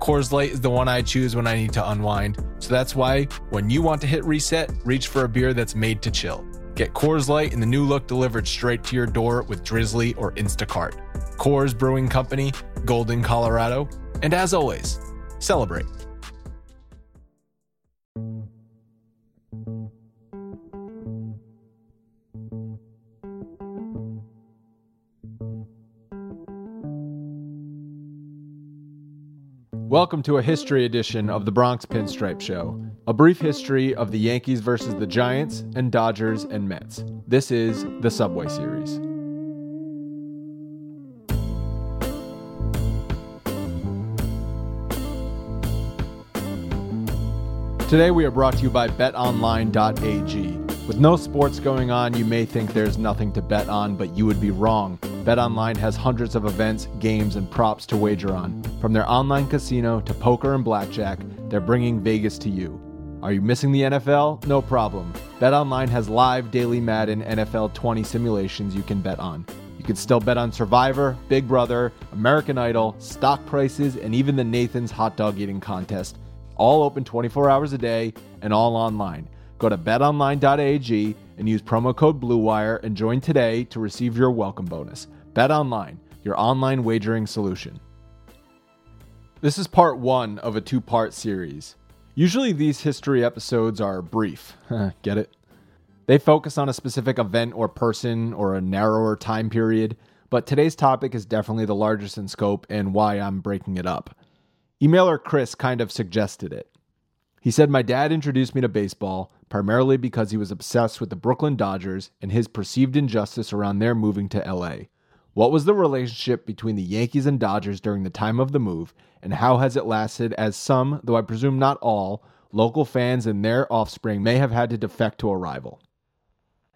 Coors Light is the one I choose when I need to unwind. So that's why when you want to hit reset, reach for a beer that's made to chill. Get Coors Light in the new look delivered straight to your door with Drizly or Instacart. Coors Brewing Company, Golden, Colorado. And as always, celebrate. Welcome to a history edition of the Bronx Pinstripe Show, a brief history of the Yankees versus the Giants and Dodgers and Mets. This is the Subway Series. Today we are brought to you by betonline.ag. With no sports going on, you may think there's nothing to bet on, but you would be wrong. BetOnline has hundreds of events, games, and props to wager on. From their online casino to poker and blackjack, they're bringing Vegas to you. Are you missing the NFL? No problem. BetOnline has live daily Madden NFL 20 simulations you can bet on. You can still bet on Survivor, Big Brother, American Idol, stock prices, and even the Nathan's hot dog eating contest. All open 24 hours a day and all online. Go to betonline.ag and use promo code BLUEWIRE and join today to receive your welcome bonus. Bet online, your online wagering solution. This is part one of a two part series. Usually, these history episodes are brief. Get it? They focus on a specific event or person or a narrower time period, but today's topic is definitely the largest in scope and why I'm breaking it up. Emailer Chris kind of suggested it. He said, My dad introduced me to baseball primarily because he was obsessed with the Brooklyn Dodgers and his perceived injustice around their moving to LA. What was the relationship between the Yankees and Dodgers during the time of the move, and how has it lasted as some, though I presume not all, local fans and their offspring may have had to defect to a rival?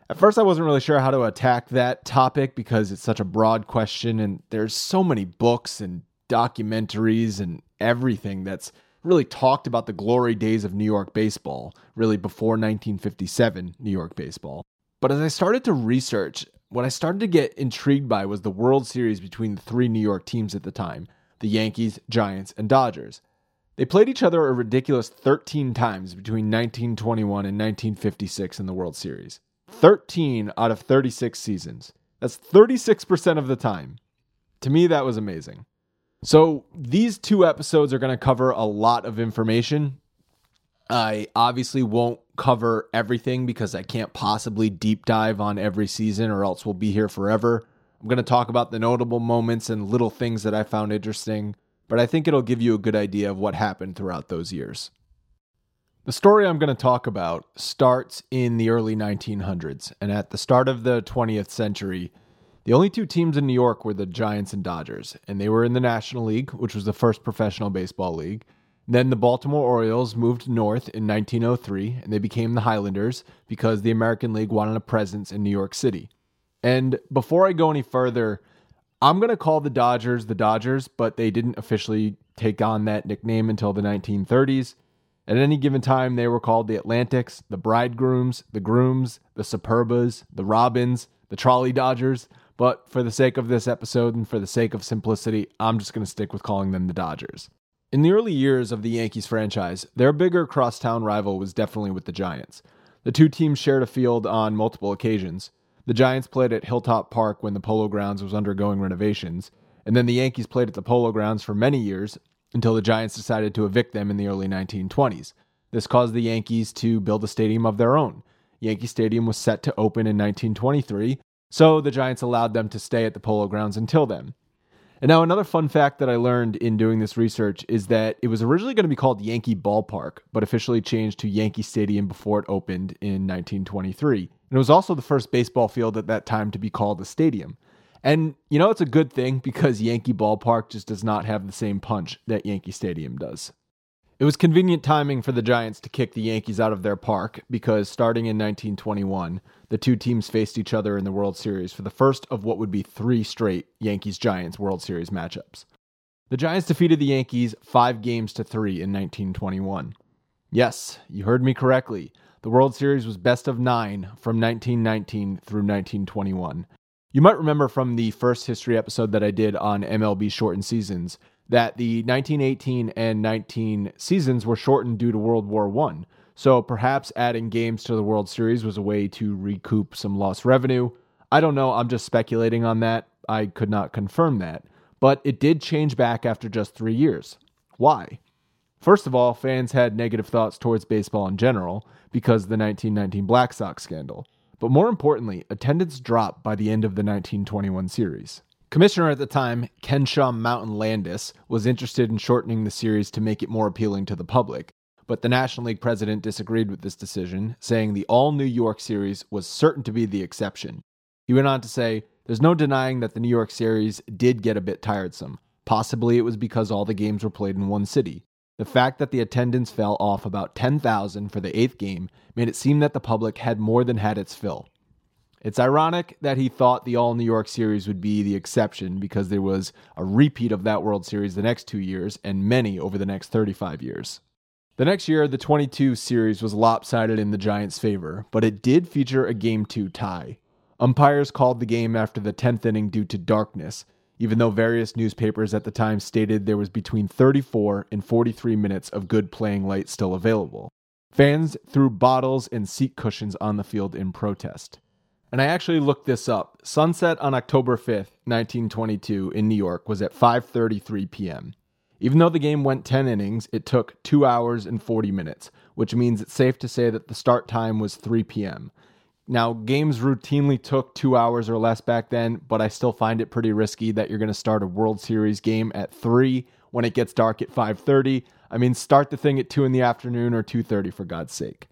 At first, I wasn't really sure how to attack that topic because it's such a broad question, and there's so many books and documentaries and everything that's really talked about the glory days of New York baseball, really before 1957 New York baseball. But as I started to research, what I started to get intrigued by was the World Series between the three New York teams at the time the Yankees, Giants, and Dodgers. They played each other a ridiculous 13 times between 1921 and 1956 in the World Series. 13 out of 36 seasons. That's 36% of the time. To me, that was amazing. So these two episodes are going to cover a lot of information. I obviously won't cover everything because I can't possibly deep dive on every season or else we'll be here forever. I'm going to talk about the notable moments and little things that I found interesting, but I think it'll give you a good idea of what happened throughout those years. The story I'm going to talk about starts in the early 1900s, and at the start of the 20th century, The only two teams in New York were the Giants and Dodgers, and they were in the National League, which was the first professional baseball league. Then the Baltimore Orioles moved north in 1903, and they became the Highlanders because the American League wanted a presence in New York City. And before I go any further, I'm going to call the Dodgers the Dodgers, but they didn't officially take on that nickname until the 1930s. At any given time, they were called the Atlantics, the Bridegrooms, the Grooms, the Superbas, the Robins, the Trolley Dodgers. But for the sake of this episode and for the sake of simplicity, I'm just going to stick with calling them the Dodgers. In the early years of the Yankees franchise, their bigger crosstown rival was definitely with the Giants. The two teams shared a field on multiple occasions. The Giants played at Hilltop Park when the Polo Grounds was undergoing renovations, and then the Yankees played at the Polo Grounds for many years until the Giants decided to evict them in the early 1920s. This caused the Yankees to build a stadium of their own. Yankee Stadium was set to open in 1923, so the Giants allowed them to stay at the Polo Grounds until then. And now, another fun fact that I learned in doing this research is that it was originally going to be called Yankee Ballpark, but officially changed to Yankee Stadium before it opened in 1923. And it was also the first baseball field at that time to be called a stadium. And, you know, it's a good thing because Yankee Ballpark just does not have the same punch that Yankee Stadium does. It was convenient timing for the Giants to kick the Yankees out of their park because starting in 1921, the two teams faced each other in the World Series for the first of what would be three straight Yankees Giants World Series matchups. The Giants defeated the Yankees five games to three in 1921. Yes, you heard me correctly. The World Series was best of nine from 1919 through 1921. You might remember from the first history episode that I did on MLB shortened seasons that the 1918 and 19 seasons were shortened due to World War I. So perhaps adding games to the World Series was a way to recoup some lost revenue. I don't know. I'm just speculating on that. I could not confirm that. But it did change back after just three years. Why? First of all, fans had negative thoughts towards baseball in general because of the 1919 Black Sox scandal. But more importantly, attendance dropped by the end of the 1921 series. Commissioner at the time, Kenesaw Mountain Landis, was interested in shortening the series to make it more appealing to the public, but the National League president disagreed with this decision, saying the all New York series was certain to be the exception. He went on to say, There's no denying that the New York series did get a bit tiresome. Possibly it was because all the games were played in one city. The fact that the attendance fell off about 10,000 for the eighth game made it seem that the public had more than had its fill. It's ironic that he thought the All New York Series would be the exception because there was a repeat of that World Series the next two years and many over the next 35 years. The next year, the 22 series was lopsided in the Giants' favor, but it did feature a Game 2 tie. Umpires called the game after the 10th inning due to darkness, even though various newspapers at the time stated there was between 34 and 43 minutes of good playing light still available. Fans threw bottles and seat cushions on the field in protest. And I actually looked this up. Sunset on October 5th, 1922 in New York was at 5:33 p.m. Even though the game went 10 innings, it took 2 hours and 40 minutes, which means it's safe to say that the start time was 3 p.m. Now, games routinely took 2 hours or less back then, but I still find it pretty risky that you're going to start a World Series game at 3 when it gets dark at 5:30. I mean, start the thing at 2 in the afternoon or 2:30 for God's sake.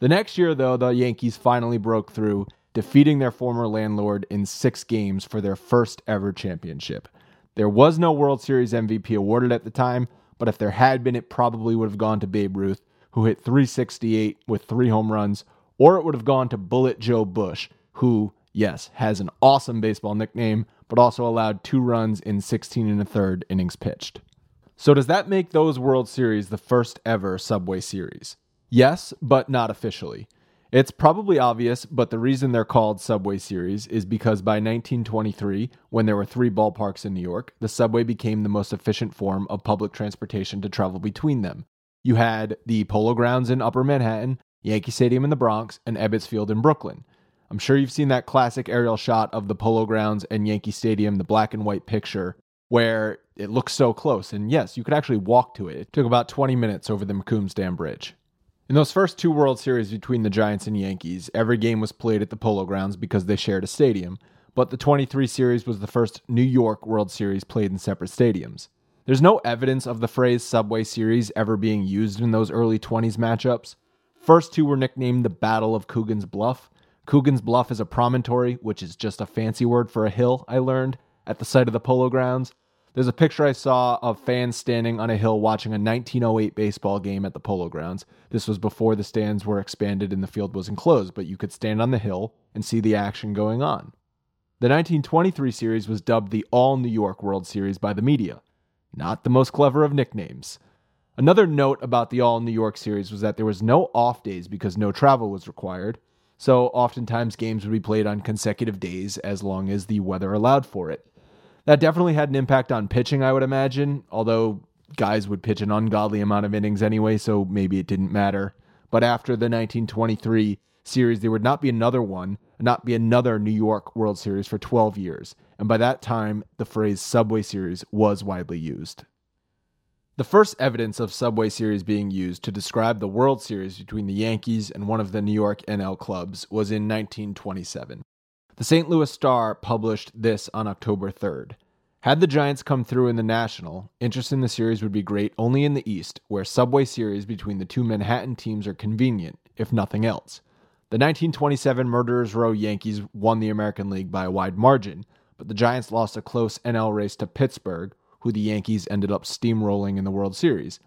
The next year though, the Yankees finally broke through defeating their former landlord in six games for their first ever championship. There was no World Series MVP awarded at the time, but if there had been, it probably would have gone to Babe Ruth, who hit 368 with three home runs, or it would have gone to Bullet Joe Bush, who, yes, has an awesome baseball nickname, but also allowed two runs in 16 and a third innings pitched. So, does that make those World Series the first ever Subway Series? Yes, but not officially. It's probably obvious, but the reason they're called Subway Series is because by 1923, when there were three ballparks in New York, the subway became the most efficient form of public transportation to travel between them. You had the Polo Grounds in Upper Manhattan, Yankee Stadium in the Bronx, and Ebbets Field in Brooklyn. I'm sure you've seen that classic aerial shot of the Polo Grounds and Yankee Stadium, the black and white picture, where it looks so close. And yes, you could actually walk to it. It took about 20 minutes over the Macombs Dam Bridge. In those first two World Series between the Giants and Yankees, every game was played at the Polo Grounds because they shared a stadium, but the 23 series was the first New York World Series played in separate stadiums. There's no evidence of the phrase Subway Series ever being used in those early 20s matchups. First two were nicknamed the Battle of Coogan's Bluff. Coogan's Bluff is a promontory, which is just a fancy word for a hill, I learned, at the site of the Polo Grounds. There's a picture I saw of fans standing on a hill watching a 1908 baseball game at the Polo Grounds. This was before the stands were expanded and the field was enclosed, but you could stand on the hill and see the action going on. The 1923 series was dubbed the All New York World Series by the media. Not the most clever of nicknames. Another note about the All New York series was that there was no off days because no travel was required, so oftentimes games would be played on consecutive days as long as the weather allowed for it. That definitely had an impact on pitching, I would imagine, although guys would pitch an ungodly amount of innings anyway, so maybe it didn't matter. But after the 1923 series, there would not be another one, not be another New York World Series for 12 years. And by that time, the phrase Subway Series was widely used. The first evidence of Subway Series being used to describe the World Series between the Yankees and one of the New York NL clubs was in 1927. The St. Louis Star published this on October 3rd. Had the Giants come through in the National, interest in the series would be great only in the East, where Subway Series between the two Manhattan teams are convenient, if nothing else. The 1927 Murderers Row Yankees won the American League by a wide margin, but the Giants lost a close NL race to Pittsburgh, who the Yankees ended up steamrolling in the World Series.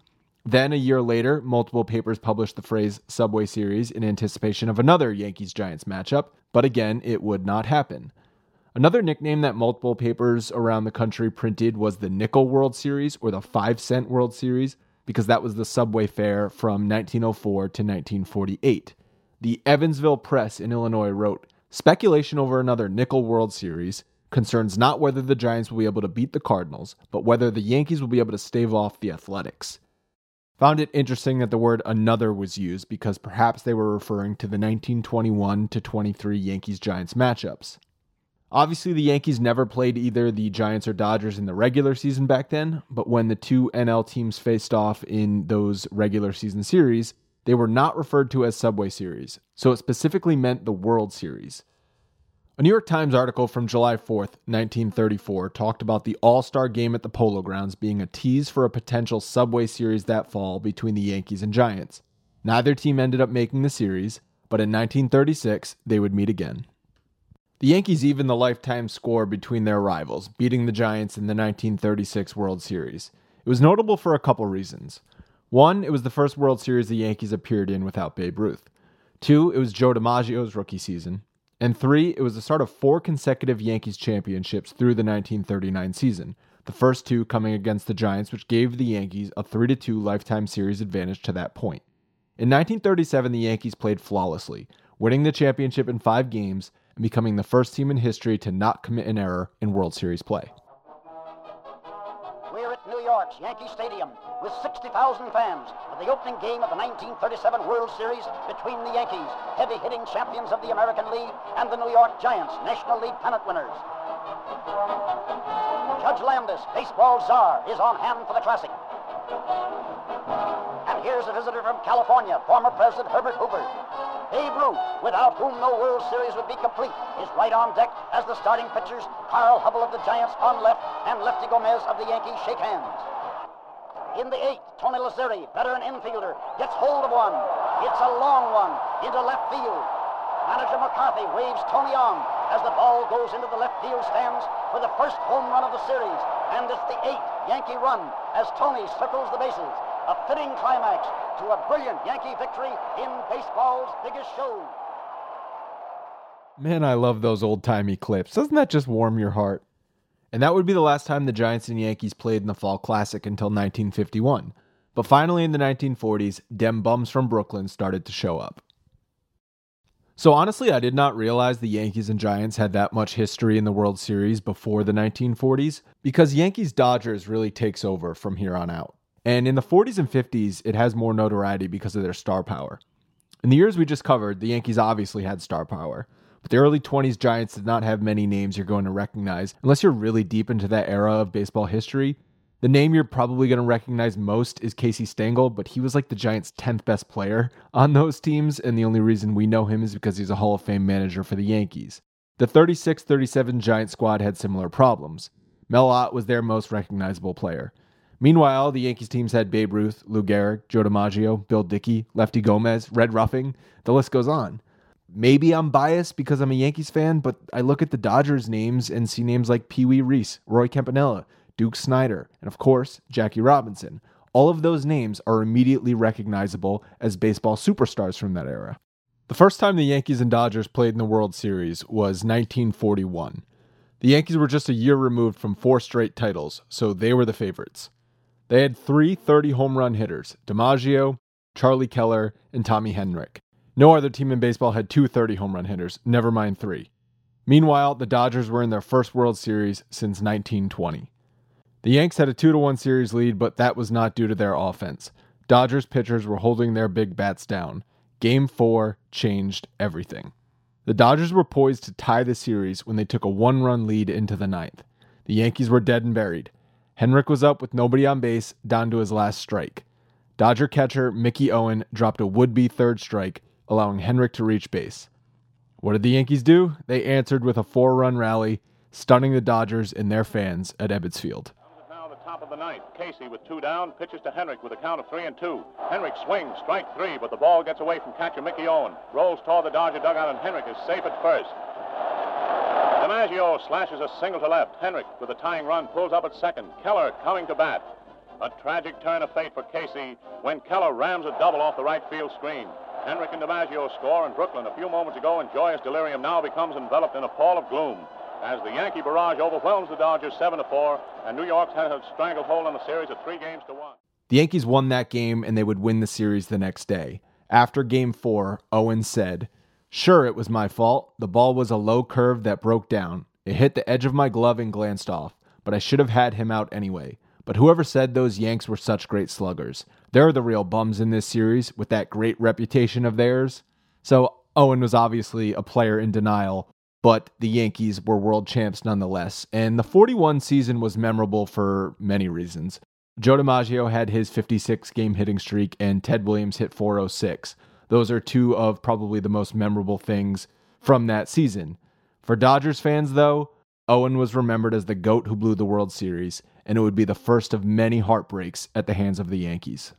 Then, a year later, multiple papers published the phrase Subway Series in anticipation of another Yankees Giants matchup, but again, it would not happen. Another nickname that multiple papers around the country printed was the Nickel World Series or the 5 Cent World Series, because that was the subway fare from 1904 to 1948. The Evansville Press in Illinois wrote Speculation over another Nickel World Series concerns not whether the Giants will be able to beat the Cardinals, but whether the Yankees will be able to stave off the Athletics. Found it interesting that the word another was used because perhaps they were referring to the 1921 to 23 Yankees Giants matchups. Obviously, the Yankees never played either the Giants or Dodgers in the regular season back then, but when the two NL teams faced off in those regular season series, they were not referred to as Subway Series, so it specifically meant the World Series. A New York Times article from July 4th, 1934, talked about the All Star game at the Polo Grounds being a tease for a potential Subway Series that fall between the Yankees and Giants. Neither team ended up making the series, but in 1936, they would meet again. The Yankees even the lifetime score between their rivals, beating the Giants in the 1936 World Series. It was notable for a couple reasons. One, it was the first World Series the Yankees appeared in without Babe Ruth. Two, it was Joe DiMaggio's rookie season. And three, it was the start of four consecutive Yankees championships through the 1939 season, the first two coming against the Giants, which gave the Yankees a 3 2 lifetime series advantage to that point. In 1937, the Yankees played flawlessly, winning the championship in five games and becoming the first team in history to not commit an error in World Series play. Yankee Stadium with 60,000 fans for the opening game of the 1937 World Series between the Yankees, heavy-hitting champions of the American League, and the New York Giants, National League pennant winners. Judge Landis, baseball czar, is on hand for the classic. And here's a visitor from California, former President Herbert Hoover. Babe Ruth, without whom no World Series would be complete, is right on deck as the starting pitchers, Carl Hubbell of the Giants on left and Lefty Gomez of the Yankees shake hands. In the eighth, Tony Lazzeri, veteran infielder, gets hold of one. It's a long one into left field. Manager McCarthy waves Tony on as the ball goes into the left field stands for the first home run of the series. And it's the eighth Yankee run as Tony circles the bases. A fitting climax to a brilliant Yankee victory in baseball's biggest show. Man, I love those old timey clips. Doesn't that just warm your heart? And that would be the last time the Giants and Yankees played in the Fall Classic until 1951. But finally, in the 1940s, dem bums from Brooklyn started to show up. So honestly, I did not realize the Yankees and Giants had that much history in the World Series before the 1940s, because Yankees Dodgers really takes over from here on out. And in the 40s and 50s, it has more notoriety because of their star power. In the years we just covered, the Yankees obviously had star power. But the early 20s Giants did not have many names you're going to recognize. Unless you're really deep into that era of baseball history, the name you're probably going to recognize most is Casey Stengel, but he was like the Giants' 10th best player on those teams, and the only reason we know him is because he's a Hall of Fame manager for the Yankees. The 36 37 Giant squad had similar problems. Mel Ott was their most recognizable player. Meanwhile, the Yankees teams had Babe Ruth, Lou Gehrig, Joe DiMaggio, Bill Dickey, Lefty Gomez, Red Ruffing, the list goes on. Maybe I'm biased because I'm a Yankees fan, but I look at the Dodgers names and see names like Pee Wee Reese, Roy Campanella, Duke Snider, and of course, Jackie Robinson. All of those names are immediately recognizable as baseball superstars from that era. The first time the Yankees and Dodgers played in the World Series was 1941. The Yankees were just a year removed from four straight titles, so they were the favorites. They had three 30 home run hitters DiMaggio, Charlie Keller, and Tommy Henrich. No other team in baseball had two 30 home run hitters, never mind three. Meanwhile, the Dodgers were in their first World Series since 1920. The Yanks had a 2 1 series lead, but that was not due to their offense. Dodgers pitchers were holding their big bats down. Game 4 changed everything. The Dodgers were poised to tie the series when they took a one run lead into the ninth. The Yankees were dead and buried. Henrich was up with nobody on base down to his last strike. Dodger catcher Mickey Owen dropped a would be third strike, allowing Henrich to reach base. What did the Yankees do? They answered with a four run rally, stunning the Dodgers and their fans at Ebbets Field Now the top of the ninth. Casey with two down pitches to Henrich with a count of three and two. Henrich swings, strike three, but the ball gets away from catcher Mickey Owen. Rolls toward the Dodger dugout, and Henrich is safe at first. DiMaggio slashes a single to left. Henrich with a tying run, pulls up at second. Keller coming to bat. A tragic turn of fate for Casey when Keller rams a double off the right field screen. Henrich and DiMaggio score, and Brooklyn, a few moments ago in joyous delirium, now becomes enveloped in a pall of gloom as the Yankee barrage overwhelms the Dodgers 7 to 4, and New York's has a stranglehold on the series of three games to one. The Yankees won that game and they would win the series the next day. After game four, Owen said, Sure, it was my fault. The ball was a low curve that broke down. It hit the edge of my glove and glanced off, but I should have had him out anyway. But whoever said those Yanks were such great sluggers, they're the real bums in this series with that great reputation of theirs. So Owen was obviously a player in denial, but the Yankees were world champs nonetheless. And the 41 season was memorable for many reasons. Joe DiMaggio had his 56 game hitting streak, and Ted Williams hit 406. Those are two of probably the most memorable things from that season. For Dodgers fans, though, Owen was remembered as the GOAT who blew the World Series, and it would be the first of many heartbreaks at the hands of the Yankees.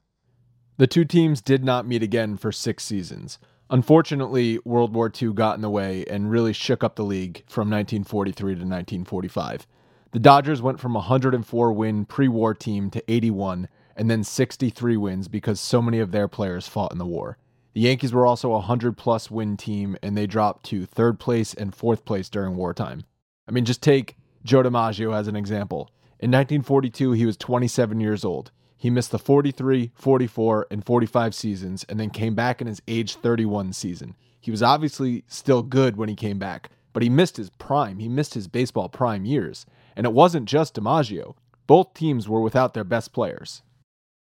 The two teams did not meet again for six seasons. Unfortunately, World War II got in the way and really shook up the league from 1943 to 1945. The Dodgers went from a 104 win pre war team to 81 and then 63 wins because so many of their players fought in the war. The Yankees were also a 100 plus win team and they dropped to third place and fourth place during wartime. I mean, just take Joe DiMaggio as an example. In 1942, he was 27 years old. He missed the 43, 44, and 45 seasons and then came back in his age 31 season. He was obviously still good when he came back, but he missed his prime. He missed his baseball prime years. And it wasn't just DiMaggio. Both teams were without their best players.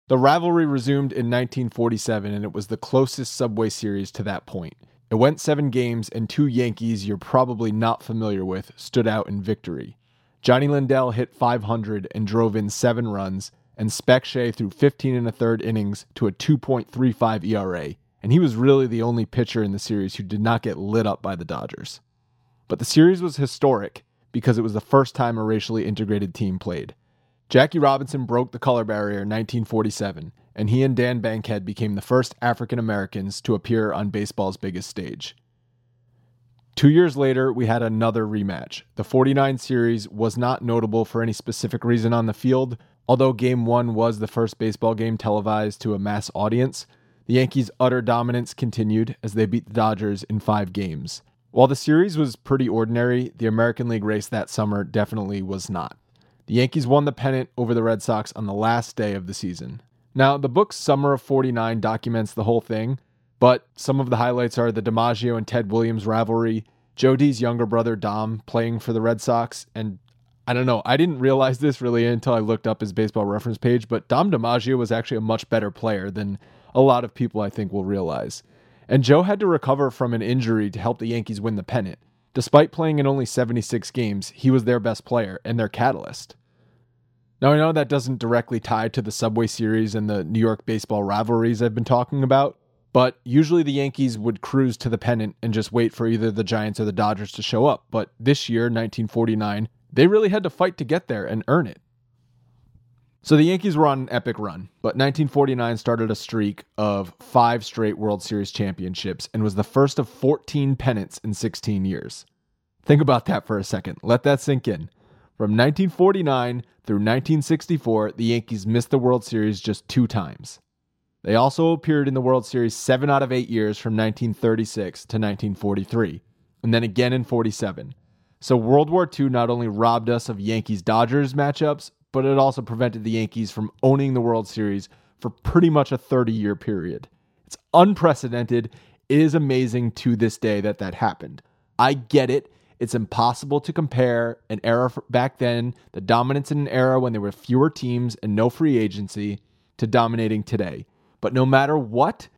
The rivalry resumed in 1947, and it was the closest Subway Series to that point. It went seven games, and two Yankees you're probably not familiar with stood out in victory. Johnny Lindell hit 500 and drove in seven runs, and Spec Shea threw 15 and a third innings to a 2.35 ERA, and he was really the only pitcher in the series who did not get lit up by the Dodgers. But the series was historic because it was the first time a racially integrated team played. Jackie Robinson broke the color barrier in 1947, and he and Dan Bankhead became the first African Americans to appear on baseball's biggest stage. Two years later, we had another rematch. The 49 series was not notable for any specific reason on the field, Although Game 1 was the first baseball game televised to a mass audience, the Yankees' utter dominance continued as they beat the Dodgers in five games. While the series was pretty ordinary, the American League race that summer definitely was not. The Yankees won the pennant over the Red Sox on the last day of the season. Now, the book Summer of 49 documents the whole thing, but some of the highlights are the DiMaggio and Ted Williams rivalry, Joe D's younger brother Dom playing for the Red Sox, and I don't know. I didn't realize this really until I looked up his baseball reference page, but Dom DiMaggio was actually a much better player than a lot of people I think will realize. And Joe had to recover from an injury to help the Yankees win the pennant. Despite playing in only 76 games, he was their best player and their catalyst. Now, I know that doesn't directly tie to the Subway Series and the New York baseball rivalries I've been talking about, but usually the Yankees would cruise to the pennant and just wait for either the Giants or the Dodgers to show up. But this year, 1949, they really had to fight to get there and earn it. So the Yankees were on an epic run, but 1949 started a streak of five straight World Series championships and was the first of 14 pennants in 16 years. Think about that for a second. Let that sink in. From 1949 through 1964, the Yankees missed the World Series just two times. They also appeared in the World Series seven out of eight years from 1936 to 1943, and then again in 47. So World War II not only robbed us of Yankees Dodgers matchups, but it also prevented the Yankees from owning the World Series for pretty much a 30 year period. It's unprecedented. It is amazing to this day that that happened. I get it. It's impossible to compare an era back then, the dominance in an era when there were fewer teams and no free agency, to dominating today. But no matter what,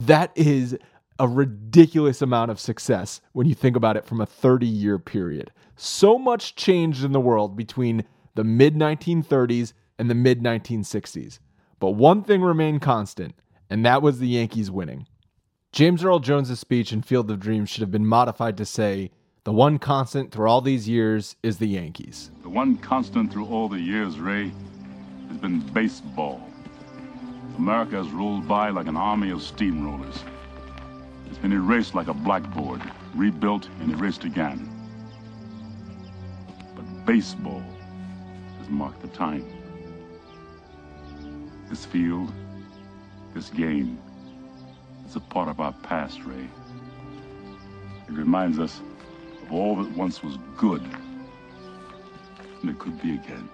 that is a ridiculous amount of success when you think about it from a 30 year period. So much changed in the world between the mid 1930s and the mid 1960s. But one thing remained constant, and that was the Yankees winning. James Earl Jones' speech in Field of Dreams should have been modified to say, The one constant through all these years is the Yankees. The one constant through all the years, Ray, has been baseball. America has rolled by like an army of steamrollers. It's been erased like a blackboard, rebuilt and erased again. But baseball has marked the time. This field, this game, is a part of our past, Ray. It reminds us of all that once was good, and it could be again.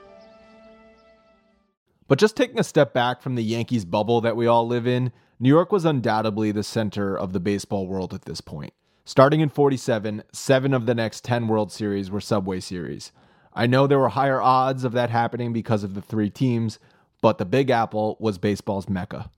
But just taking a step back from the Yankees bubble that we all live in, New York was undoubtedly the center of the baseball world at this point. Starting in 47, seven of the next 10 World Series were Subway Series. I know there were higher odds of that happening because of the three teams, but the Big Apple was baseball's mecca.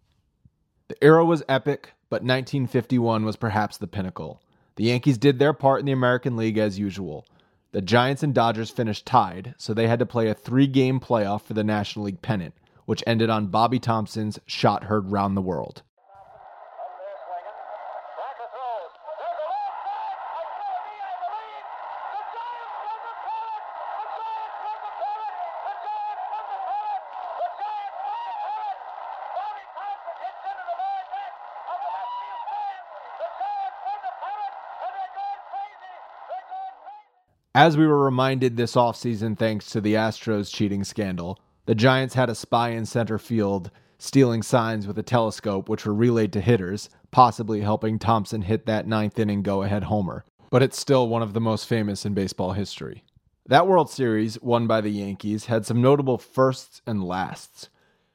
The era was epic, but 1951 was perhaps the pinnacle. The Yankees did their part in the American League as usual. The Giants and Dodgers finished tied, so they had to play a three game playoff for the National League pennant which ended on Bobby Thomson's shot heard round the world. As we were reminded this offseason thanks to the Astros cheating scandal, the Giants had a spy in center field stealing signs with a telescope, which were relayed to hitters, possibly helping Thomson hit that ninth inning go ahead homer. But it's still one of the most famous in baseball history. That World Series, won by the Yankees, had some notable firsts and lasts.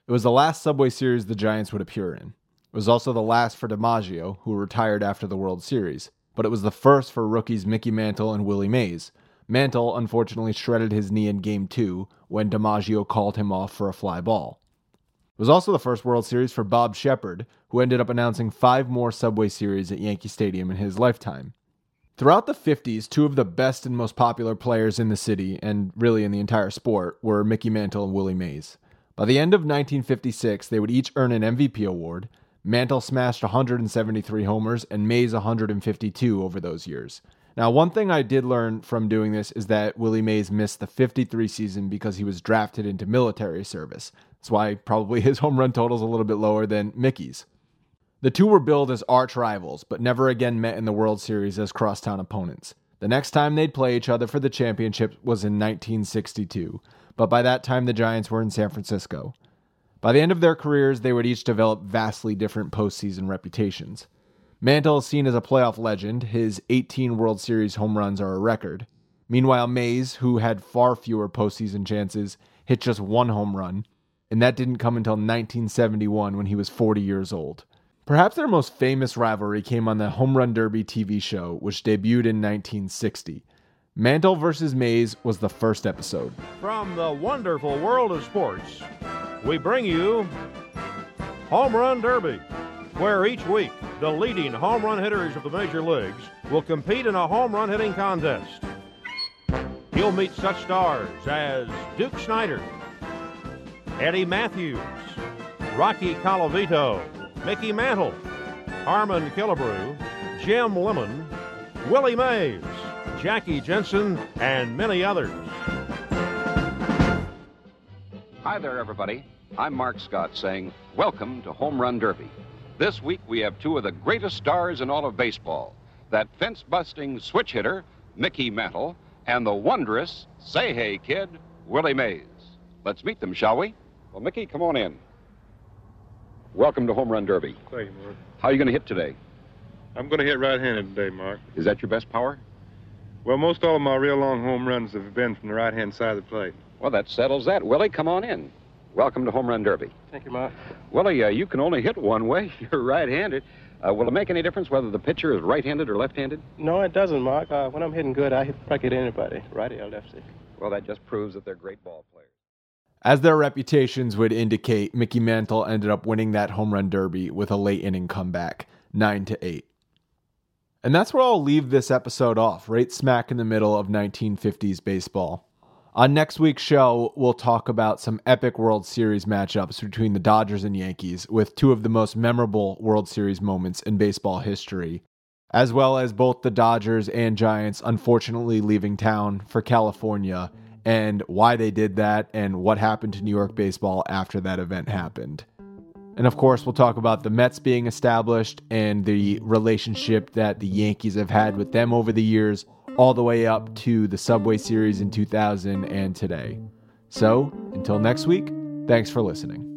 It was the last Subway Series the Giants would appear in. It was also the last for DiMaggio, who retired after the World Series, but it was the first for rookies Mickey Mantle and Willie Mays, Mantle unfortunately shredded his knee in Game 2 when DiMaggio called him off for a fly ball. It was also the first World Series for Bob Sheppard, who ended up announcing five more Subway Series at Yankee Stadium in his lifetime. Throughout the 50s, two of the best and most popular players in the city, and really in the entire sport, were Mickey Mantle and Willie Mays. By the end of 1956, they would each earn an MVP award. Mantle smashed 173 homers and Mays 152 over those years. Now, one thing I did learn from doing this is that Willie Mays missed the 53 season because he was drafted into military service. That's why probably his home run total is a little bit lower than Mickey's. The two were billed as arch rivals, but never again met in the World Series as crosstown opponents. The next time they'd play each other for the championship was in 1962, but by that time the Giants were in San Francisco. By the end of their careers, they would each develop vastly different postseason reputations. Mantle is seen as a playoff legend. His 18 World Series home runs are a record. Meanwhile, Mays, who had far fewer postseason chances, hit just one home run, and that didn't come until 1971 when he was 40 years old. Perhaps their most famous rivalry came on the Home Run Derby TV show, which debuted in 1960. Mantle versus Mays was the first episode. From the wonderful world of sports, we bring you Home Run Derby where each week the leading home run hitters of the major leagues will compete in a home run hitting contest. You'll meet such stars as Duke Snider, Eddie Mathews, Rocky Colavito, Mickey Mantle, Harmon Killebrew, Jim Lemon, Willie Mays, Jackie Jensen, and many others. Hi there, everybody. I'm Mark Scott saying, Welcome to Home Run Derby. This week we have two of the greatest stars in all of baseball that fence busting switch hitter, Mickey Mantle, and the wondrous Say Hey Kid, Willie Mays. Let's meet them, shall we? Well, Mickey, come on in. Welcome to Home Run Derby. Thank you, Mark. How are you going to hit today? I'm going to hit right-handed today, Mark. Is that your best power? Well, most all of my real long home runs have been from the right-hand side of the plate. Well, that settles that. Willie, come on in. Welcome to Home Run Derby. Thank you, Mark. Willie, uh, you can only hit one way. You're right-handed. Uh, will it make any difference whether the pitcher is right-handed or left-handed? No, it doesn't, Mark. Uh, when I'm hitting good, I hit practically anybody, righty or lefty. Well, that just proves that they're great ball players. As their reputations would indicate, Mickey Mantle ended up winning that home run derby with a late inning comeback, 9 to 8. And that's where I'll leave this episode off, right smack in the middle of 1950s baseball. On next week's show, we'll talk about some epic World Series matchups between the Dodgers and Yankees, with two of the most memorable World Series moments in baseball history, as well as both the Dodgers and Giants unfortunately leaving town for California and why they did that and what happened to New York baseball after that event happened. And of course, we'll talk about the Mets being established and the relationship that the Yankees have had with them over the years, all the way up to the Subway Series in 2000 and today. So, until next week, thanks for listening.